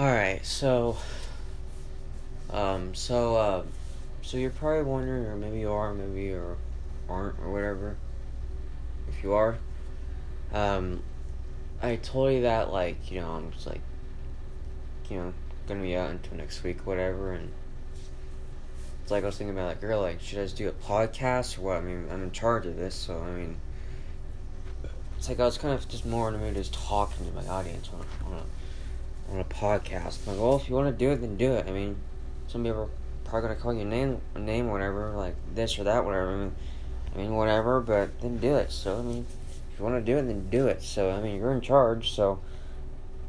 Alright, so um so uh so you're probably wondering or maybe you are, maybe you aren't or whatever. If you are. Um I told you that like, you know, I'm just like you know, gonna be out until next week, whatever and it's like I was thinking about like girl, like should I just do a podcast or what? I mean I'm in charge of this, so I mean it's like I was kind of just more in the mood to just talking to my audience on, on a on a podcast. Like, well, if you want to do it, then do it. I mean, some people are probably gonna call you a name, name, or whatever, like this or that, whatever. I mean, I mean, whatever. But then do it. So I mean, if you want to do it, then do it. So I mean, you're in charge. So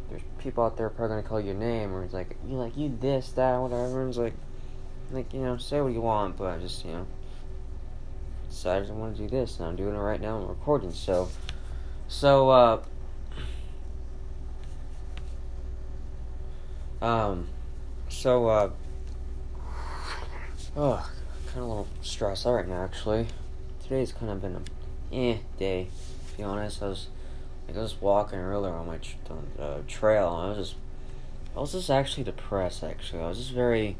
there's people out there probably gonna call you a name, or it's like you like you this, that, whatever. And it's like, like you know, say what you want, but I just you know decided I want to do this, and I'm doing it right now. I'm recording. So, so uh Um, so, uh, oh, kind of a little stressed out right now, actually. Today's kind of been a eh day, to be honest. I was, like, I was walking earlier on my tr- the trail, and I was just, I was just actually depressed, actually. I was just very,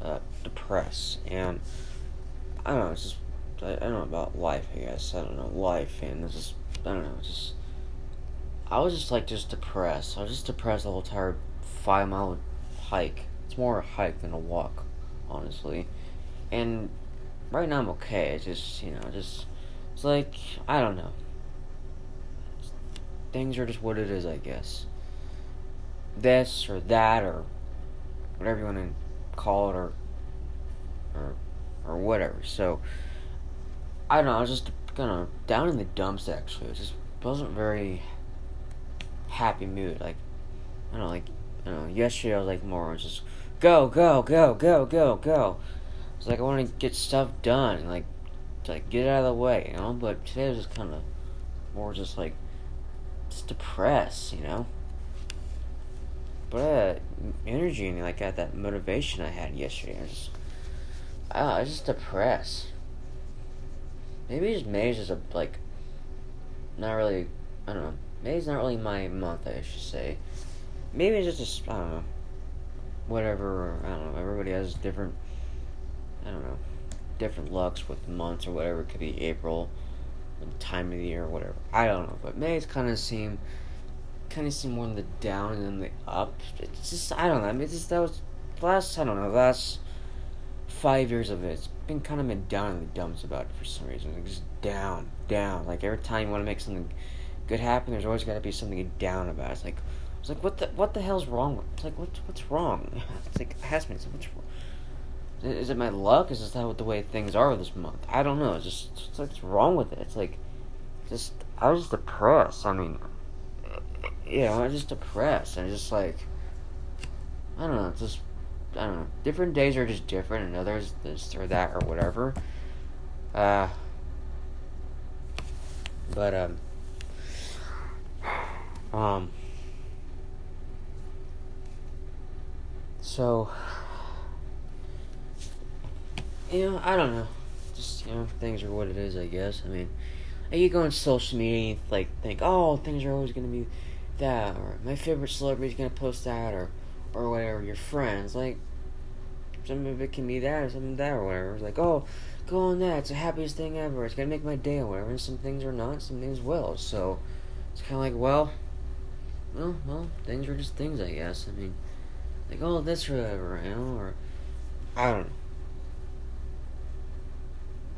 uh, depressed, and, I don't know, it's just, I, I don't know about life, I guess. I don't know, life, and it's just, I don't know, just, I was just, like, just depressed. I was just depressed the whole entire five mile hike. It's more a hike than a walk, honestly. And right now I'm okay. It's just, you know, just, it's like, I don't know. Things are just what it is, I guess. This or that or whatever you want to call it or, or, or whatever. So, I don't know, I was just kind of down in the dumps actually. It just wasn't very happy mood. Like, I don't know, like, know, yesterday I was like more just go, go, go, go, go, go. It's like I want to get stuff done, like, like get out of the way, you know. But today I was just kind of more just like just depressed, you know. But uh, energy and like got that motivation I had yesterday. I just, I was just depressed. Maybe just May's just a like, not really. I don't know. May's not really my month. I should say maybe it's just a, I don't know, whatever. I don't know. Everybody has different, I don't know, different lucks with months or whatever. It could be April, time of the year or whatever. I don't know. But May's kind of seem, kind of seem more in the down than the up. It's just I don't know. I mean, it's just that was last I don't know last five years of it. It's been kind of been down in the dumps about it for some reason. Like just down, down. Like every time you want to make something good happen, there's always got to be something down about. It. It's like it's like what the what the hell's wrong? It's like what what's wrong? It's like ask me. It's like, what's wrong? Is it my luck? Is this how the way things are this month? I don't know. It's just it's like what's wrong with it? It's like just I was depressed. I mean, you know, I was just depressed. And just like I don't know. It's just I don't know. Different days are just different, and others this or that or whatever. Uh, but um, um. So, you know, I don't know. Just, you know, things are what it is, I guess. I mean, you go on social media and, like, think, oh, things are always going to be that, or my favorite celebrity's going to post that, or, or whatever, your friends. Like, some of it can be that, or some of that, or whatever. It's like, oh, go on that. It's the happiest thing ever. It's going to make my day, or whatever. And some things are not, some things will. So, it's kind of like, well, well, well, things are just things, I guess. I mean, like, oh, this or whatever, you know, or I don't know.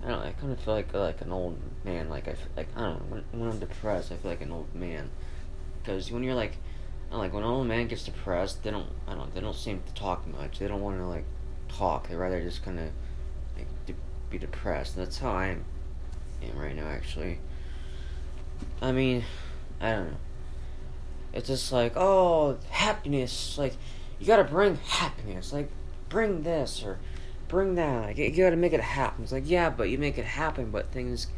I don't know. I kind of feel like like an old man. Like I feel, like I don't know. When, when I'm depressed, I feel like an old man. Because when you're like, like when an old man gets depressed, they don't. I don't. They don't seem to talk much. They don't want to like talk. They rather just kind of like de- be depressed. That's how I am, am right now. Actually. I mean, I don't know. It's just like oh happiness, like you gotta bring happiness. Like, bring this or bring that. Like, you gotta make it happen. It's like, yeah, but you make it happen, but things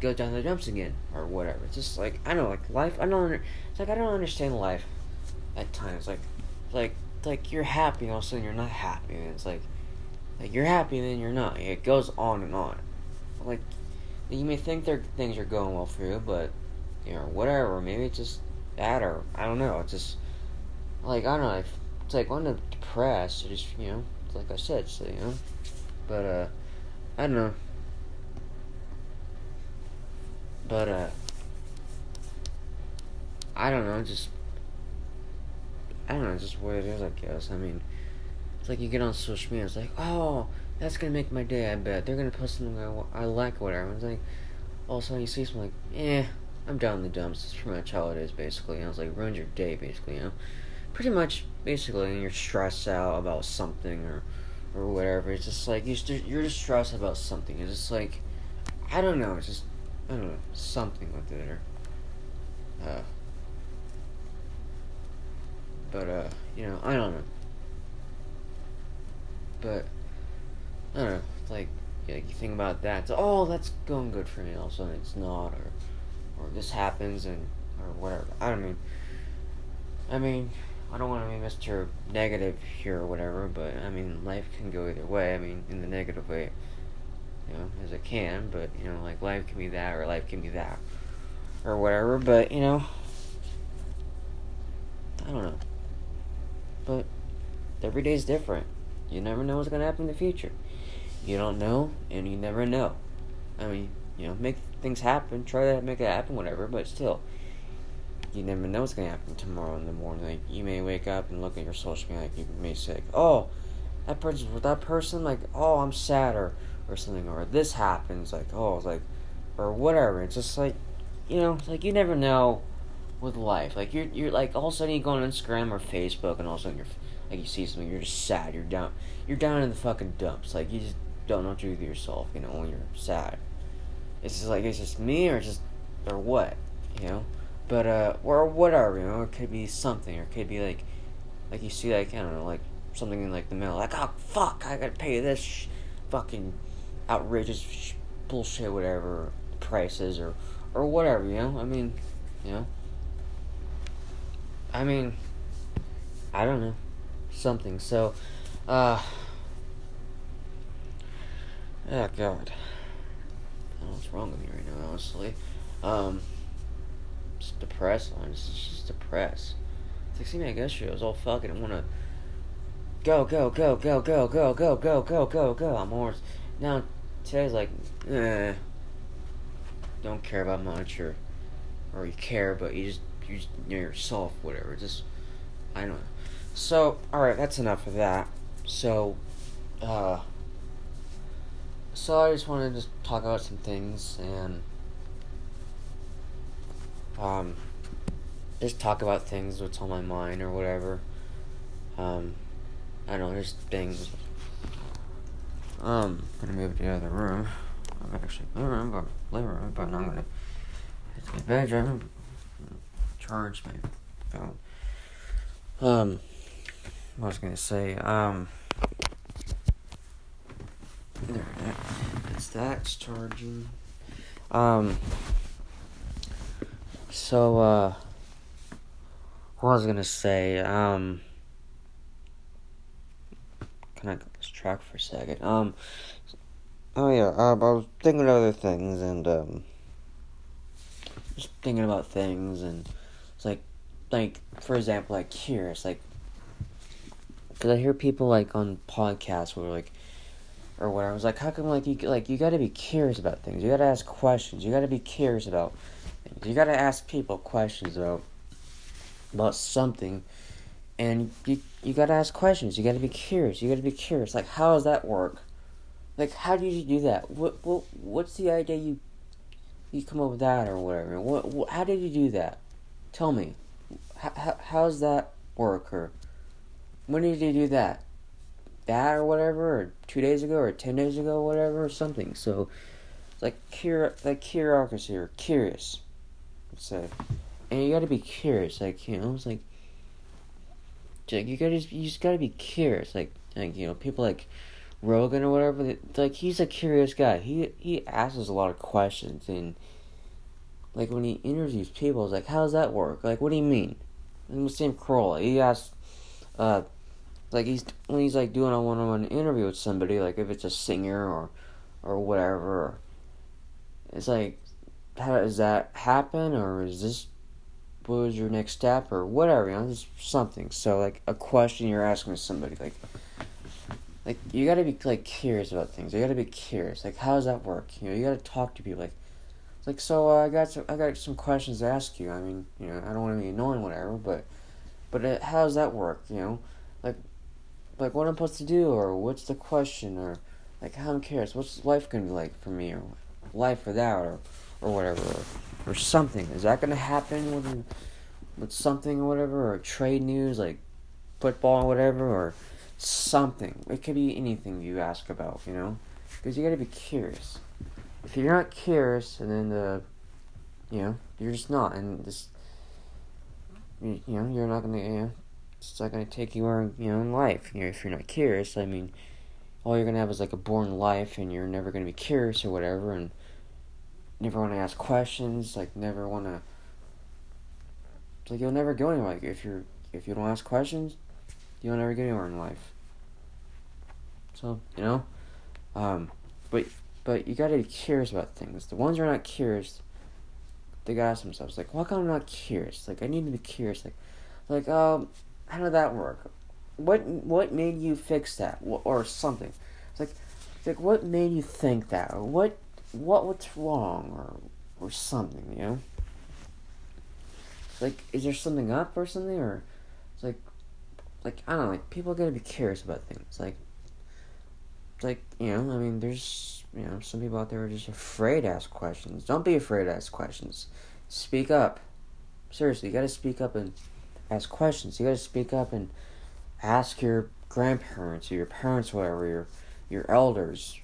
go down the dumps again or whatever. It's just like I don't know, like life. I don't. It's like I don't understand life at times. Like, like, like you're happy, and all of a sudden you're not happy, and it's like, like you're happy, and then you're not. It goes on and on. Like, you may think there things are going well for you, but you know, whatever. Maybe it's just that, or I don't know. It's just like I don't know. It's like when I'm depressed, just you know, like I said, so you know, but uh, I don't know, but uh, I don't know, just I don't know, just what it is, I guess. I mean, it's like you get on social media, it's like, oh, that's gonna make my day. I bet they're gonna post something I, I like, whatever. It's like all of a sudden you see something like, eh, I'm down in the dumps. That's pretty much how it is, basically. And I was like, ruins your day, basically, you know. Pretty much, basically, you're stressed out about something or or whatever. It's just like you you're just stressed about something. It's just like I don't know. It's just I don't know something with it. Or, uh, but uh, you know, I don't know. But I don't know. Like, like you think about that. So, oh, that's going good for me. All of a sudden, it's not, or or this happens, and or whatever. I don't mean. I mean, I don't want to be Mr. Negative here or whatever, but I mean, life can go either way. I mean, in the negative way, you know, as it can, but you know, like life can be that or life can be that or whatever, but you know, I don't know. But every day is different. You never know what's going to happen in the future. You don't know, and you never know. I mean, you know, make things happen, try to make it happen, whatever, but still you never know what's gonna happen tomorrow in the morning. Like you may wake up and look at your social media, like you may say, like, "Oh, that person, with that person, like, oh, I'm sad," or or something, or this happens, like, oh, it's like, or whatever. It's just like, you know, like you never know with life. Like you're you're like all of a sudden you go on Instagram or Facebook, and all of a sudden you're like you see something, you're just sad. You're down, you're down in the fucking dumps. Like you just don't know what to do with yourself. You know, when you're sad. It's just like it's just me, or just or what, you know. But uh, or whatever, you know, it could be something, or it could be like, like you see, like I don't know, like something in like the mail, like oh fuck, I gotta pay this sh- fucking outrageous sh- bullshit, whatever prices or or whatever, you know. I mean, you know. I mean, I don't know, something. So, uh, oh god, I don't know what's wrong with me right now, honestly. Um just depressed. Just, just depressed. It's like, see me, I guess I was all fucking. I wanna go, go, go, go, go, go, go, go, go, go, go. I'm more now. Today's like, eh, don't care about much, or or you care, but you just you just know yourself, whatever. Just I don't know. So, all right, that's enough of that. So, uh, so I just wanted to talk about some things and um, just talk about things what's on my mind or whatever. Um, I don't know, just things. Um, I'm gonna move to the other room. I'm actually living room, but living room, but I'm gonna it's my bedroom. Charge my phone. Um, what was gonna say? Um, there, that's charging. Um. So, uh, what I was gonna say, um, can I get this track for a second? Um, oh yeah, um, I was thinking of other things and, um, just thinking about things and it's like, like, for example, like, curious, like, because I hear people, like, on podcasts where, like, or whatever, I was like, how come, like, you, like, you gotta be curious about things, you gotta ask questions, you gotta be curious about You gotta ask people questions about about something, and you you gotta ask questions. You gotta be curious. You gotta be curious. Like, how does that work? Like, how do you do that? What what what's the idea you you come up with that or whatever? What, what how did you do that? Tell me. How how how's that work or when did you do that? That or whatever, or two days ago, or ten days ago, or whatever, or something. So, like cur like curiosity or curious say. And you gotta be curious, like, you know, it's like, like you gotta, you just gotta be curious, like, like, you know, people like Rogan or whatever, like, he's a curious guy. He, he asks a lot of questions, and, like, when he interviews people, it's like, how does that work? Like, what do you mean? And with Sam Kroll, he asks, uh, like, he's, when he's, like, doing a one-on-one interview with somebody, like, if it's a singer or, or whatever, it's like, how does that happen, or is this what was your next step or whatever, you know, just something. So like a question you're asking somebody, like like you gotta be like curious about things. You gotta be curious. Like how does that work? You know, you gotta talk to people. Like like so uh, I got some I got some questions to ask you. I mean, you know, I don't want to be annoying, whatever, but but uh, how does that work? You know, like like what I'm supposed to do, or what's the question, or like how I'm curious. What's life gonna be like for me, or life without, or or whatever, or, or something. Is that gonna happen with with something or whatever, or trade news like football or whatever, or something. It could be anything you ask about, you know, because you gotta be curious. If you're not curious, and then the, you know, you're just not, and this, you, you know, you're not gonna, you know, it's not gonna take you where you know in life. You know, if you're not curious, I mean, all you're gonna have is like a boring life, and you're never gonna be curious or whatever, and never want to ask questions, like never want to. Like you'll never go anywhere. Like if you're if you don't ask questions, you'll never get anywhere in life. So you know, um, but but you gotta be curious about things. The ones who are not curious, they gotta ask themselves like, why come I'm not curious? Like I need to be curious. Like, like um, how did that work? What what made you fix that or something? It's like, it's like what made you think that or what what what's wrong or or something, you know? Like, is there something up or something, or it's like, like I don't know, like people gotta be curious about things, like, like you know, I mean, there's you know some people out there are just afraid to ask questions. Don't be afraid to ask questions. Speak up. Seriously, you gotta speak up and ask questions. You gotta speak up and ask your grandparents or your parents, whatever, your your elders,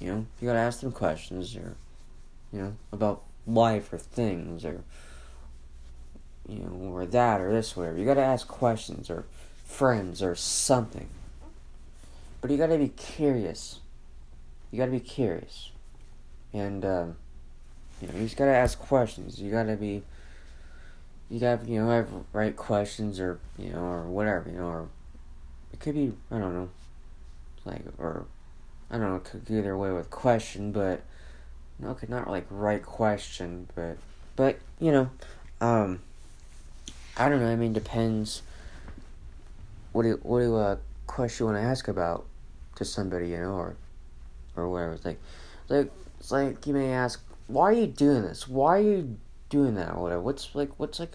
you know, you gotta ask them questions or, you know, about life or things or, you know, or that or this, whatever. You gotta ask questions or friends or something. But you gotta be curious. You gotta be curious. And, um, you know, you just gotta ask questions. You gotta be, you gotta, you know, have right questions or, you know, or whatever, you know, or it could be, I don't know, like, or I don't know, could go either way with question, but no, okay, not like right question, but but you know, um, I don't know. I mean, depends. What do you, what do uh question you want to ask about to somebody, you know, or or whatever. It's like, like it's like you may ask, why are you doing this? Why are you doing that? Or whatever. What's like, what's like,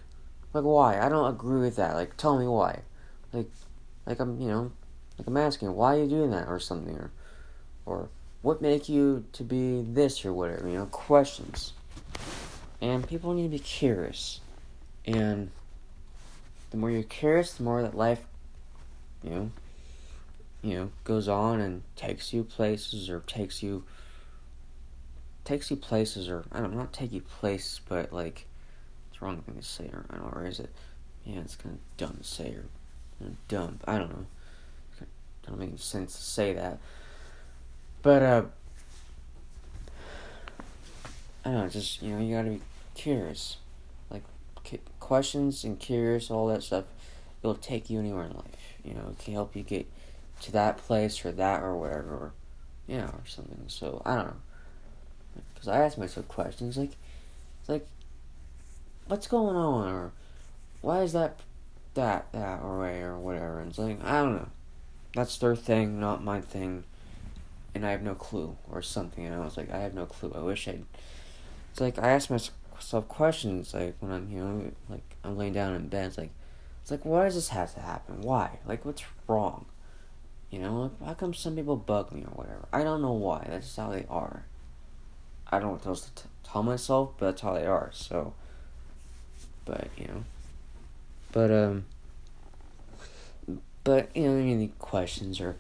like why? I don't agree with that. Like, tell me why. Like, like I'm, you know, like I'm asking, why are you doing that or something or or what make you to be this or whatever, you know, questions. And people need to be curious. And the more you're curious, the more that life, you know, you know, goes on and takes you places or takes you takes you places or I don't not take you places, but like it's wrong thing to say or I don't know, or is it? Yeah, it's kind of dumb to say or you know, dumb. I don't know. It doesn't make sense to say that. But uh, I don't know. Just you know, you gotta be curious. Like questions and curious, all that stuff. It'll take you anywhere in life. You know, it can help you get to that place or that or whatever, or yeah, or something. So I don't know. Because I ask myself questions like, it's like, what's going on, or why is that, that that way, or whatever. And it's like I don't know. That's their thing, not my thing and I have no clue or something. And I was like, I have no clue. I wish I'd. It's like I ask myself questions like when I'm you know like I'm laying down in bed. It's like it's like why does this have to happen? Why? Like what's wrong? You know, like, how come some people bug me or whatever? I don't know why. That's just how they are. I don't know what else to t- tell myself, but that's how they are. So, but you know, but um, but you know, any questions or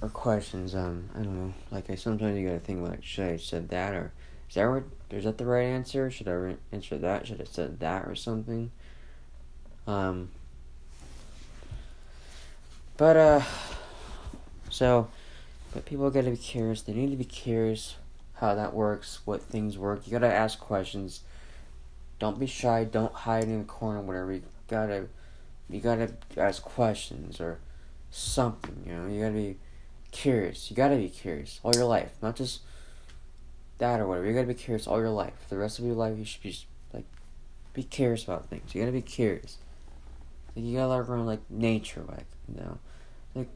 or questions. Um, I don't know. Like I sometimes you gotta think like, should I said that or is that what is that the right answer? Should I re- answer that? Should I said that or something? Um. But uh, so, but people gotta be curious. They need to be curious how that works, what things work. You gotta ask questions. Don't be shy. Don't hide in the corner. Whatever. You gotta, you gotta ask questions or something. You know. You gotta be curious. You gotta be curious all your life, not just that or whatever. You gotta be curious all your life. For the rest of your life, you should be like, be curious about things. You gotta be curious. Like you gotta look around like nature, like you know, like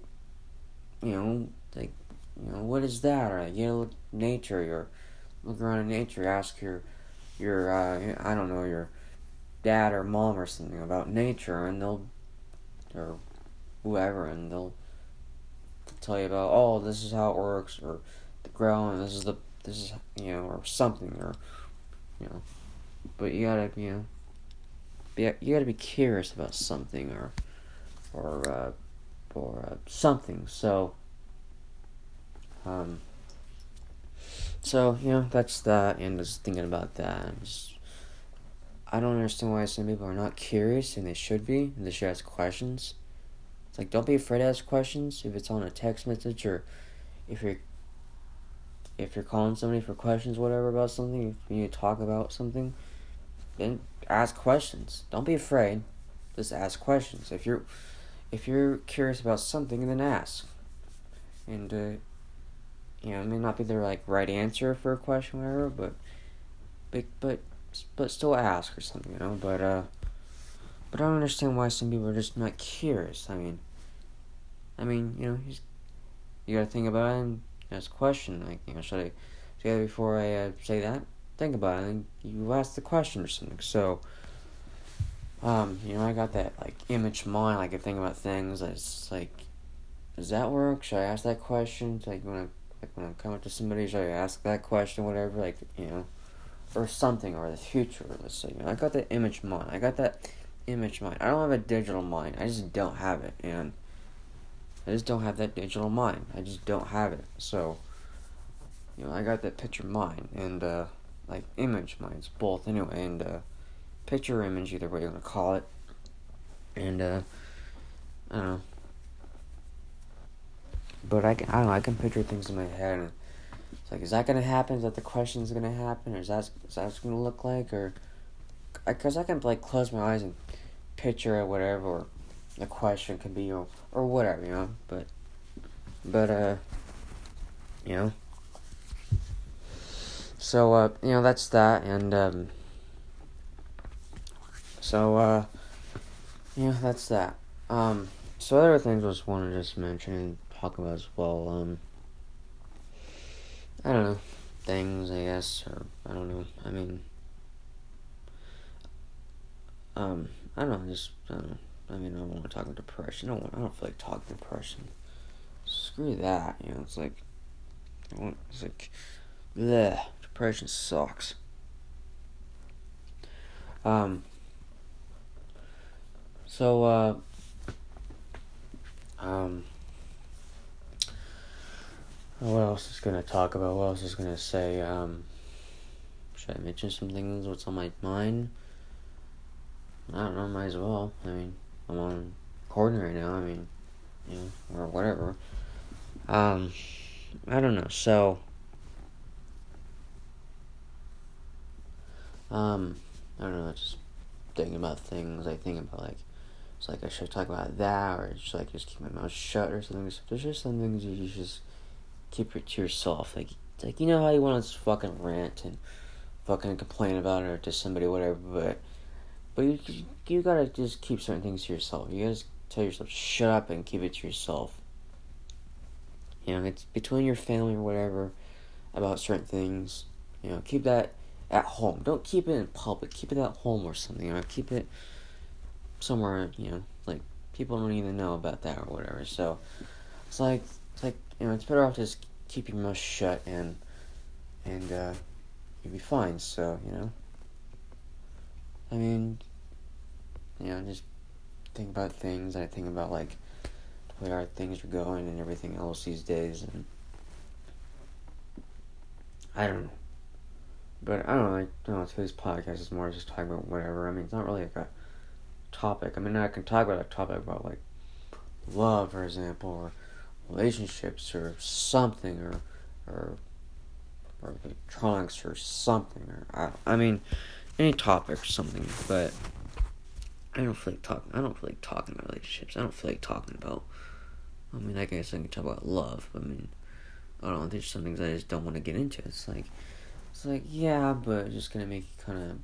you know, like you know, what is that? Or like, you know, look nature. You're look around in nature. Ask your your uh, I don't know your dad or mom or something about nature, and they'll or whoever, and they'll tell you about oh this is how it works, or the ground. This is the this is you know or something or you know, but you gotta you know be you gotta be curious about something or or uh, or uh, something. So um. So you know that's that, and just thinking about that. Just, I don't understand why some people are not curious, and they should be, and they should ask questions. It's like don't be afraid to ask questions if it's on a text message or if you're if you're calling somebody for questions, whatever about something, if you need to talk about something, then ask questions. Don't be afraid. Just ask questions. If you're if you're curious about something, then ask. And uh, you know, it may not be the like right answer for a question, whatever, but but but but still ask or something, you know. But uh, but I don't understand why some people are just not curious. I mean, I mean, you know, you gotta think about it and ask a question. Like, you know, should I say that before I uh, say that? Think about it, and you ask the question or something. So, um, you know, I got that like image mind. Like, I think about things. It's like, does that work? Should I ask that question? It's like when I like when I come up to somebody, should I ask that question, whatever, like, you know, or something, or the future, let's say. You know, I got that image mind. I got that image mind. I don't have a digital mind. I just don't have it, and I just don't have that digital mind. I just don't have it. So, you know, I got that picture mind and uh, like image minds, both anyway, and uh, picture image, either way you want to call it. And uh, I don't know. But I, can, I don't know. I can picture things in my head, and it's like, is that gonna happen? Is that the question's gonna happen, or is that is that what's gonna look like, or because I can like close my eyes and picture or whatever, or the question could be, or or whatever, you know. But but uh, you know. So uh, you know that's that, and um. So uh, yeah, that's that. Um, so other things I just want to just mention and talk about as well. Um, I don't know things, I guess, or I don't know. I mean, um, I don't know. Just I don't. I mean, I don't want to talk about depression. I don't. Want, I don't feel like talking depression. Screw that. You know, it's like, I want, it's like, bleh. Depression sucks. Um. So, uh, um, what else is gonna talk about? What else is gonna say? Um, should I mention some things? What's on my mind? I don't know. Might as well. I mean, I'm on recording right now. I mean, you know, or whatever. Um, I don't know. So, um, I don't know. Just thinking about things. I think about like, it's like I should talk about that, or just like just keep my mouth shut or something. There's just some things you just keep it to yourself. Like, like you know how you want to fucking rant and fucking complain about it to somebody, whatever. But, but you you gotta just keep certain things to yourself. You gotta tell yourself shut up and keep it to yourself. You know, it's between your family or whatever about certain things. You know, keep that at home. Don't keep it in public. Keep it at home or something. You know, keep it somewhere. You know, like people don't even know about that or whatever. So it's like it's like you know, it's better off just keep your mouth shut and and uh, you'll be fine. So you know, I mean, you know, just think about things. I think about like where things are going and everything else these days, and I don't know. But I don't know. Don't know. Today's podcast is more just talking about whatever. I mean, it's not really like a topic. I mean, I can talk about a topic about like love, for example, or relationships or something or or or electronics or something or I, I mean any topic or something but I don't feel like talking I don't feel like talking about relationships I don't feel like talking about I mean I guess I can talk about love I mean I don't know there's some things I just don't want to get into it's like It's like, yeah, but it's just gonna make you kind of,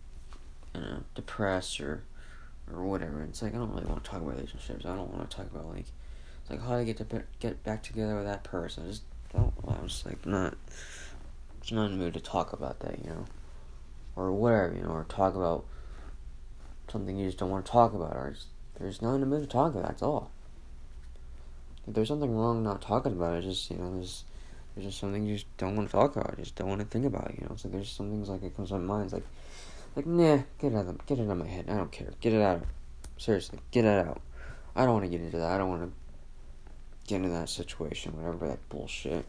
you know, depressed or, or whatever. It's like I don't really want to talk about relationships. I don't want to talk about like, it's like how do I get to get back together with that person. I just don't. I'm just like not, It's not in the mood to talk about that, you know, or whatever, you know, or talk about something you just don't want to talk about, or there's not in the mood to talk about. That's all. If there's something wrong not talking about it, just you know, there's there's just something you just don't want to talk about. Just don't want to think about. You know, so there's some things like it comes to my mind. It's like, like nah, get it out of get it out of my head. I don't care. Get it out. Seriously, get it out. I don't want to get into that. I don't want to get into that situation. Whatever that bullshit.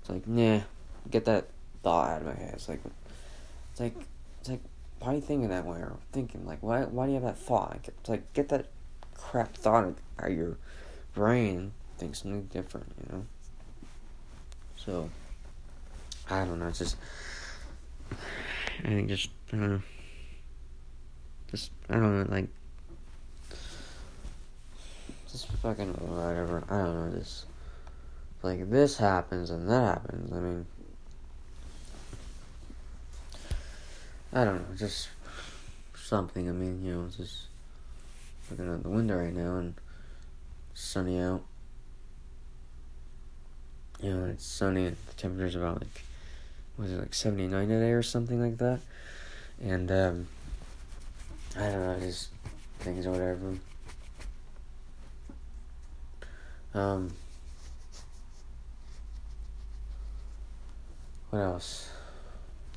It's like nah, get that thought out of my head. It's like, it's like, it's like, why are you thinking that way or thinking like why? Why do you have that thought? It's like get that crap thought out of your brain. Think something different. You know. So, I don't know. It's just, I think just, I don't know. Just, I don't know, like, just fucking whatever. I don't know. Just, like, this happens and that happens. I mean, I don't know. Just something. I mean, you know, just looking out the window right now and sunny out you know, it's sunny and the temperature's about like, was it like 79 today or something like that? And, um, I don't know, just things or whatever. Um, what else?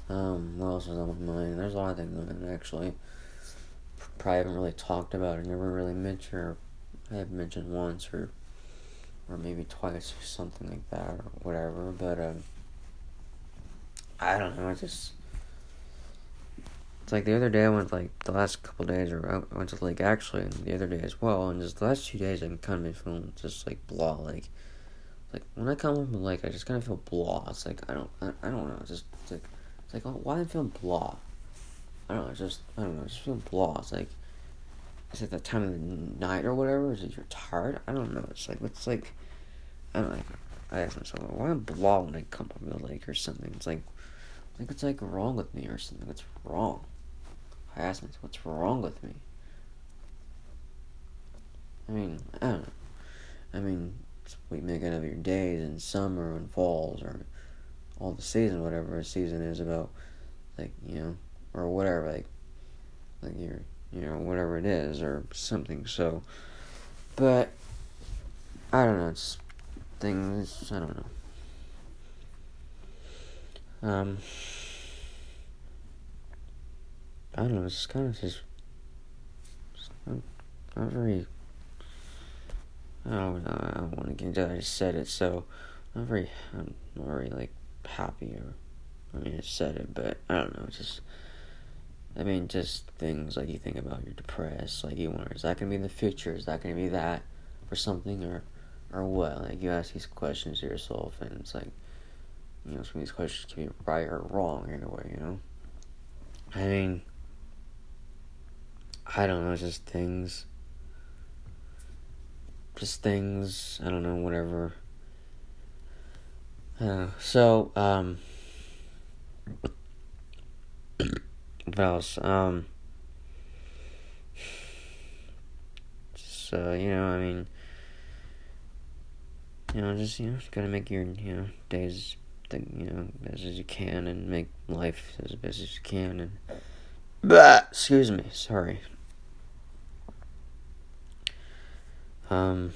Um, what else is on my mind? There's a lot of things on actually. Probably haven't really talked about it, never really mentioned, or I have mentioned once, or or maybe twice or something like that or whatever. But um, I don't know. I just it's like the other day I went like the last couple days or I went to lake actually the other day as well and just the last two days I've kind of feeling just like blah like like when I come home lake I just kind of feel blah. It's like I don't I, I don't know. It's just it's like it's like oh, why am I feeling blah? I don't know. It's just I don't know. I just feeling blah. It's like is it that time of the night or whatever? Is it you're tired? I don't know. It's like it's like I don't know. I ask myself, why am I blah when I come from the lake or something? It's like like it's like wrong with me or something. What's wrong? I ask myself, what's wrong with me? I mean, I don't know. I mean, we make it of your days in summer and falls or all the season, whatever a season is about, like you know, or whatever, like like your you know, whatever it is or something. So, but I don't know. It's things I don't know. Um, I don't know. It's kind of just, not, not very. I don't know. I don't want to get into. I just said it, so not very. I'm not very like happy or. I mean, I said it, but I don't know. Just I mean, just things like you think about you're depressed, like you wonder, is that gonna be in the future? Is that gonna be that or something or or what? Like you ask these questions to yourself and it's like you know, some of these questions can be right or wrong in a way, you know? I mean I don't know, just things just things, I don't know, whatever. Uh, so, um what else? Um, uh, you know, I mean, you know, just, you know, just gotta make your, you know, days, the, you know, best as you can and make life as best as you can and, but excuse me, sorry. Um,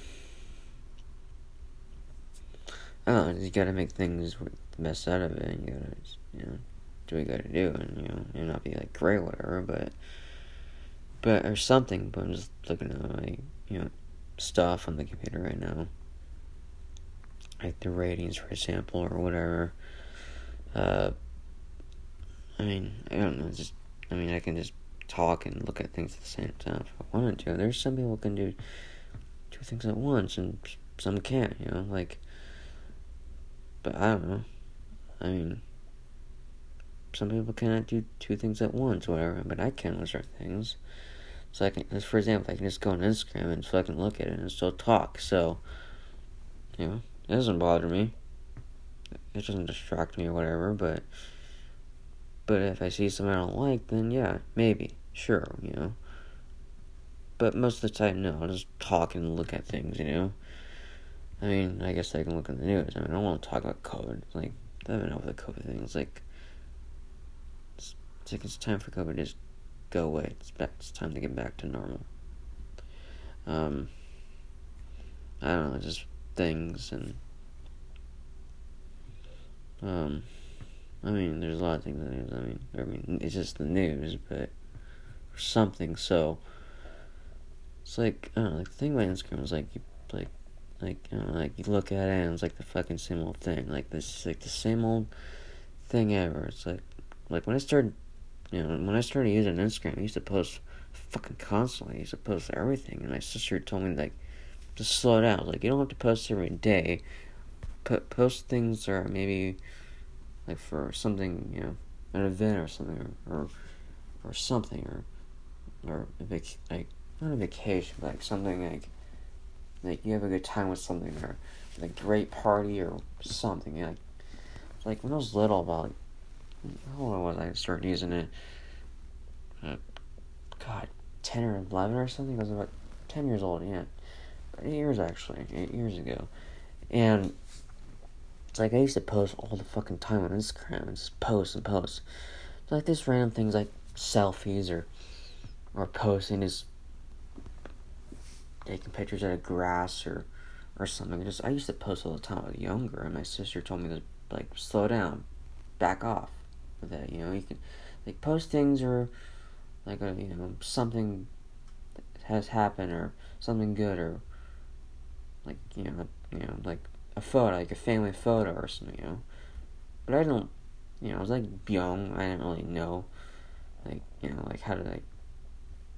Don't you gotta make things the best out of it, and you gotta, you know, do what you gotta do, and you know, you not be like great, whatever, but but or something. But I'm just looking at my you know stuff on the computer right now, like the ratings, for example, or whatever. Uh, I mean, I don't know. Just I mean, I can just talk and look at things at the same time if I wanted to. There's some people can do two things at once, and some can't. You know, like. But I don't know. I mean, some people cannot do two things at once, whatever, but I can with certain things. So I can, for example, I can just go on Instagram and fucking look at it and still talk. So, you know, it doesn't bother me. It doesn't distract me or whatever, but But if I see something I don't like, then yeah, maybe, sure, you know. But most of the time, no, I'll just talk and look at things, you know. I mean, I guess I can look in the news. I mean, I don't want to talk about COVID. Like, I don't know the COVID thing. It's like, it's, it's like it's time for COVID to just go away. It's back. It's time to get back to normal. Um, I don't know, just things and um, I mean, there's a lot of things in the news. I mean, I mean, it's just the news, but something. So it's like I don't know. Like the thing about Instagram is like you like you know, like you look at it and it's like the fucking same old thing. Like this, is like the same old thing ever. It's like like when I started, you know, when I started using Instagram, I used to post fucking constantly. I used to post everything, and my sister told me like to slow down. Like you don't have to post every day. Put post things that are maybe like for something, you know, an event or something, or or, or something, or or a vac- like not a vacation, but like something like like you have a good time with something, or a great party, or something. Like like when I was little, about like, how old was I? started using it. Uh, God, ten or eleven or something. I was about ten years old. Yeah, eight years actually, eight years ago, and it's like I used to post all the fucking time on Instagram and just post and post. It's like this random things like selfies or or posting is taking pictures of grass or or something. Just I used to post all the time. when I was younger, and my sister told me to like slow down, back off that. You know, you can like post things or like a, you know something has happened or something good or like you know you know like a photo like a family photo or something you know but I don't you know I was like young I didn't really know like you know like how to like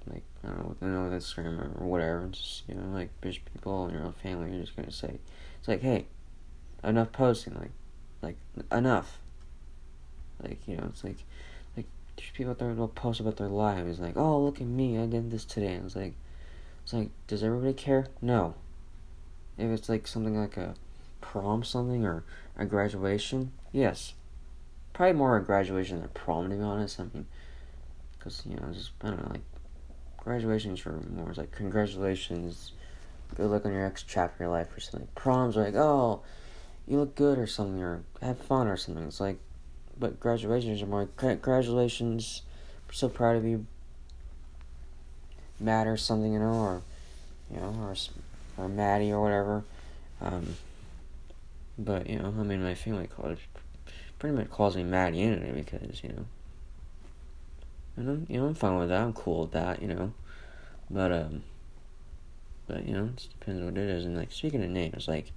like I don't know, they know with Instagram or whatever just you know like there's people in your own family you're just gonna say it's like hey enough posting like like enough like you know it's like, like there's people out there will post about their lives, like, oh, look at me, I did this today. And it's like, it's like, does everybody care? No. If it's like something like a prom something or a graduation, yes. Probably more a graduation than a prom, to be honest. I mean, because, you know, just, I don't know, like, graduations for more, it's like, congratulations, good luck on your next chapter of your life or something. Proms are like, oh, you look good or something, or have fun or something. It's like, but graduations are more congratulations. So proud of you. Matt or something, you know, or you know, or or Maddie or whatever. Um, but you know, I mean, my family calls pretty much calls me Maddie anyway because you know, and I'm you know I'm fine with that. I'm cool with that, you know. But um, but you know, it depends what it is. And like speaking of names, like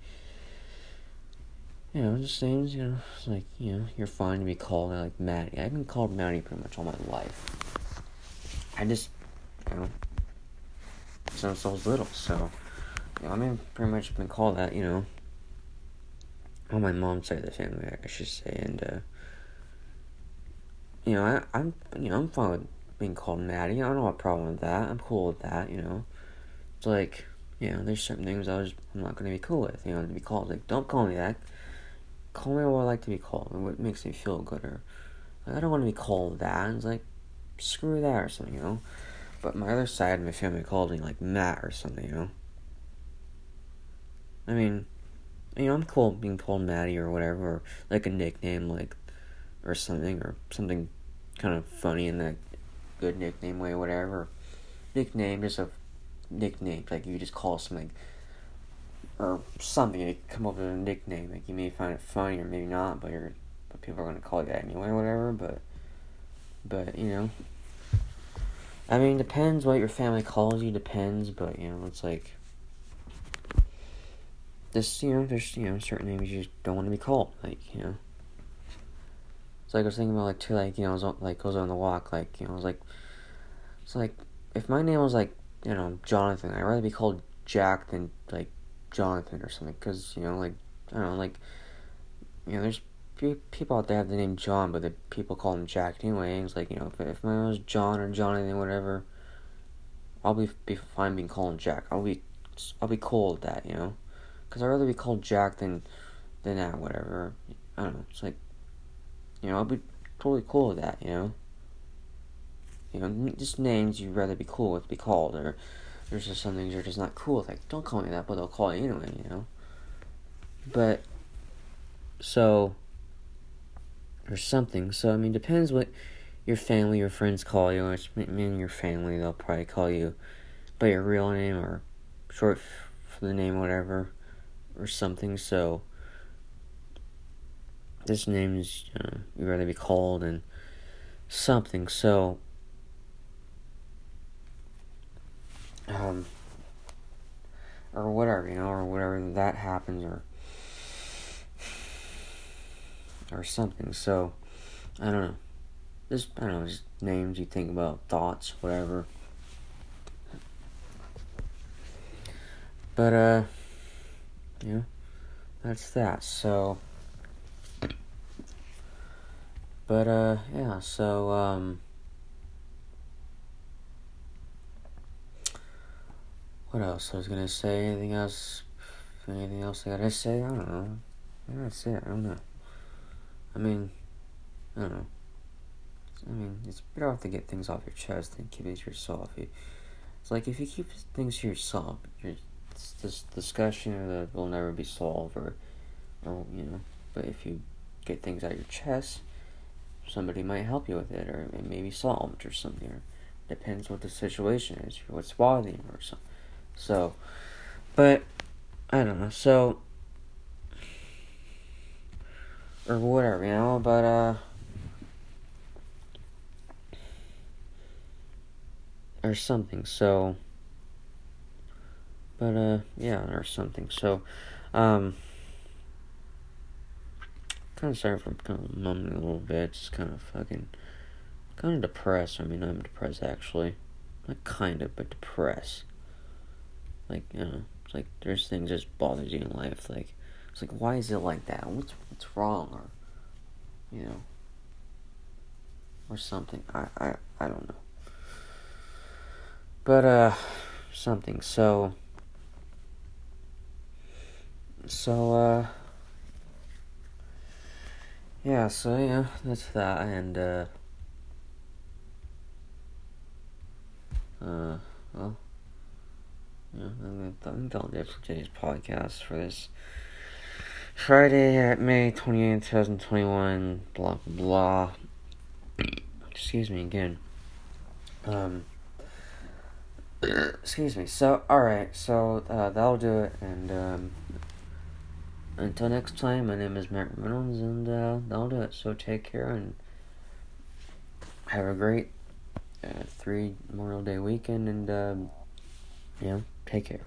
you know, just names, you know, it's like, you know, you're fine to be called like Maddie. I've been called Maddie pretty much all my life. I just, you know, since I was little, so, you know, I mean, pretty much been called that, you know, on my mom's side of the family, I should say, and, uh, you know, I, I'm, you know, I'm fine with being called Maddie. I don't have a problem with that. I'm cool with that, you know. It's like, you know, there's certain things I was, I'm not going to be cool with, you know, to be called. Like, don't call me that call me what I like to be called and what makes me feel good or like, I don't want to be called that. It's like screw that or something, you know. But my other side of my family called me like Matt or something, you know. I mean, you know, I'm cool being called Maddie or whatever, or like a nickname, like or something, or something kind of funny in that good nickname way, whatever. Nickname, just a nickname, like you just call something or something. You come up with a nickname. Like you may find it funny or maybe not, but you're but people are gonna call you that anyway, whatever. But but you know, I mean, depends what your family calls you. Depends, but you know, it's like this. You know, there's you know certain names you just don't want to be called. Like you know. So like I was thinking about like too like you know was like goes on the walk like you know I was like it's like if my name was like you know Jonathan I'd rather be called Jack than like Jonathan or something, because you know, like I don't know, like you know, there's people out there have the name John, but the people call him Jack anyway. it's like you know, if, if my name was John or Jonathan, whatever, I'll be be fine being called Jack. I'll be I'll be cool with that, you know, because I'd rather be called Jack than than that, whatever. I don't know. It's like you know, I'll be totally cool with that, you know. You know, just names you'd rather be cool with be called, or there's just some things you're just not cool with. Like, don't call me that, but they'll call you anyway, you know. But so or something. So I mean, depends what your family or friends call you. Or mean your family, they'll probably call you by your real name or short for the name, whatever, or something. So this name is uh, you'd rather be called and something. So um or whatever, you know, or whatever that happens or or something. So I don't know. Just I don't know, just names you think about, thoughts, whatever. But uh yeah, that's that. So but uh yeah, so um what else I was gonna say? Anything else anything else I gotta say? I don't know. That's it, I don't know. I mean I don't know. I mean, it's better off to get things off your chest than keep it to yourself. It's like if you keep things to yourself, this discussion that will never be solved or or you know but if you get things out of your chest somebody might help you with it or it may be solved or something or depends what the situation is or what's bothering you or something so but i don't know so or whatever you know but uh or something so but, uh, yeah, or something. So, um, kind of sorry for kind of mumbling a little bit. Just kind of fucking, kind of depressed. I mean, I'm depressed actually. Not kind of, but depressed. Like, you know, it's like there's things that bothers you in life. Like, it's like, why is it like that? What's what's wrong? Or, you know, or something. I I I don't know. But uh, something. So so uh yeah so yeah that's that and uh uh well yeah I think that'll do it for today's podcast for this Friday at May 28, 2021 blah blah. Excuse me again. Um excuse me. So alright so uh, that'll do it and um until next time, my name is Matt Reynolds, and uh, that'll do it. So take care and have a great uh, three Memorial Day weekend, and uh, yeah, take care.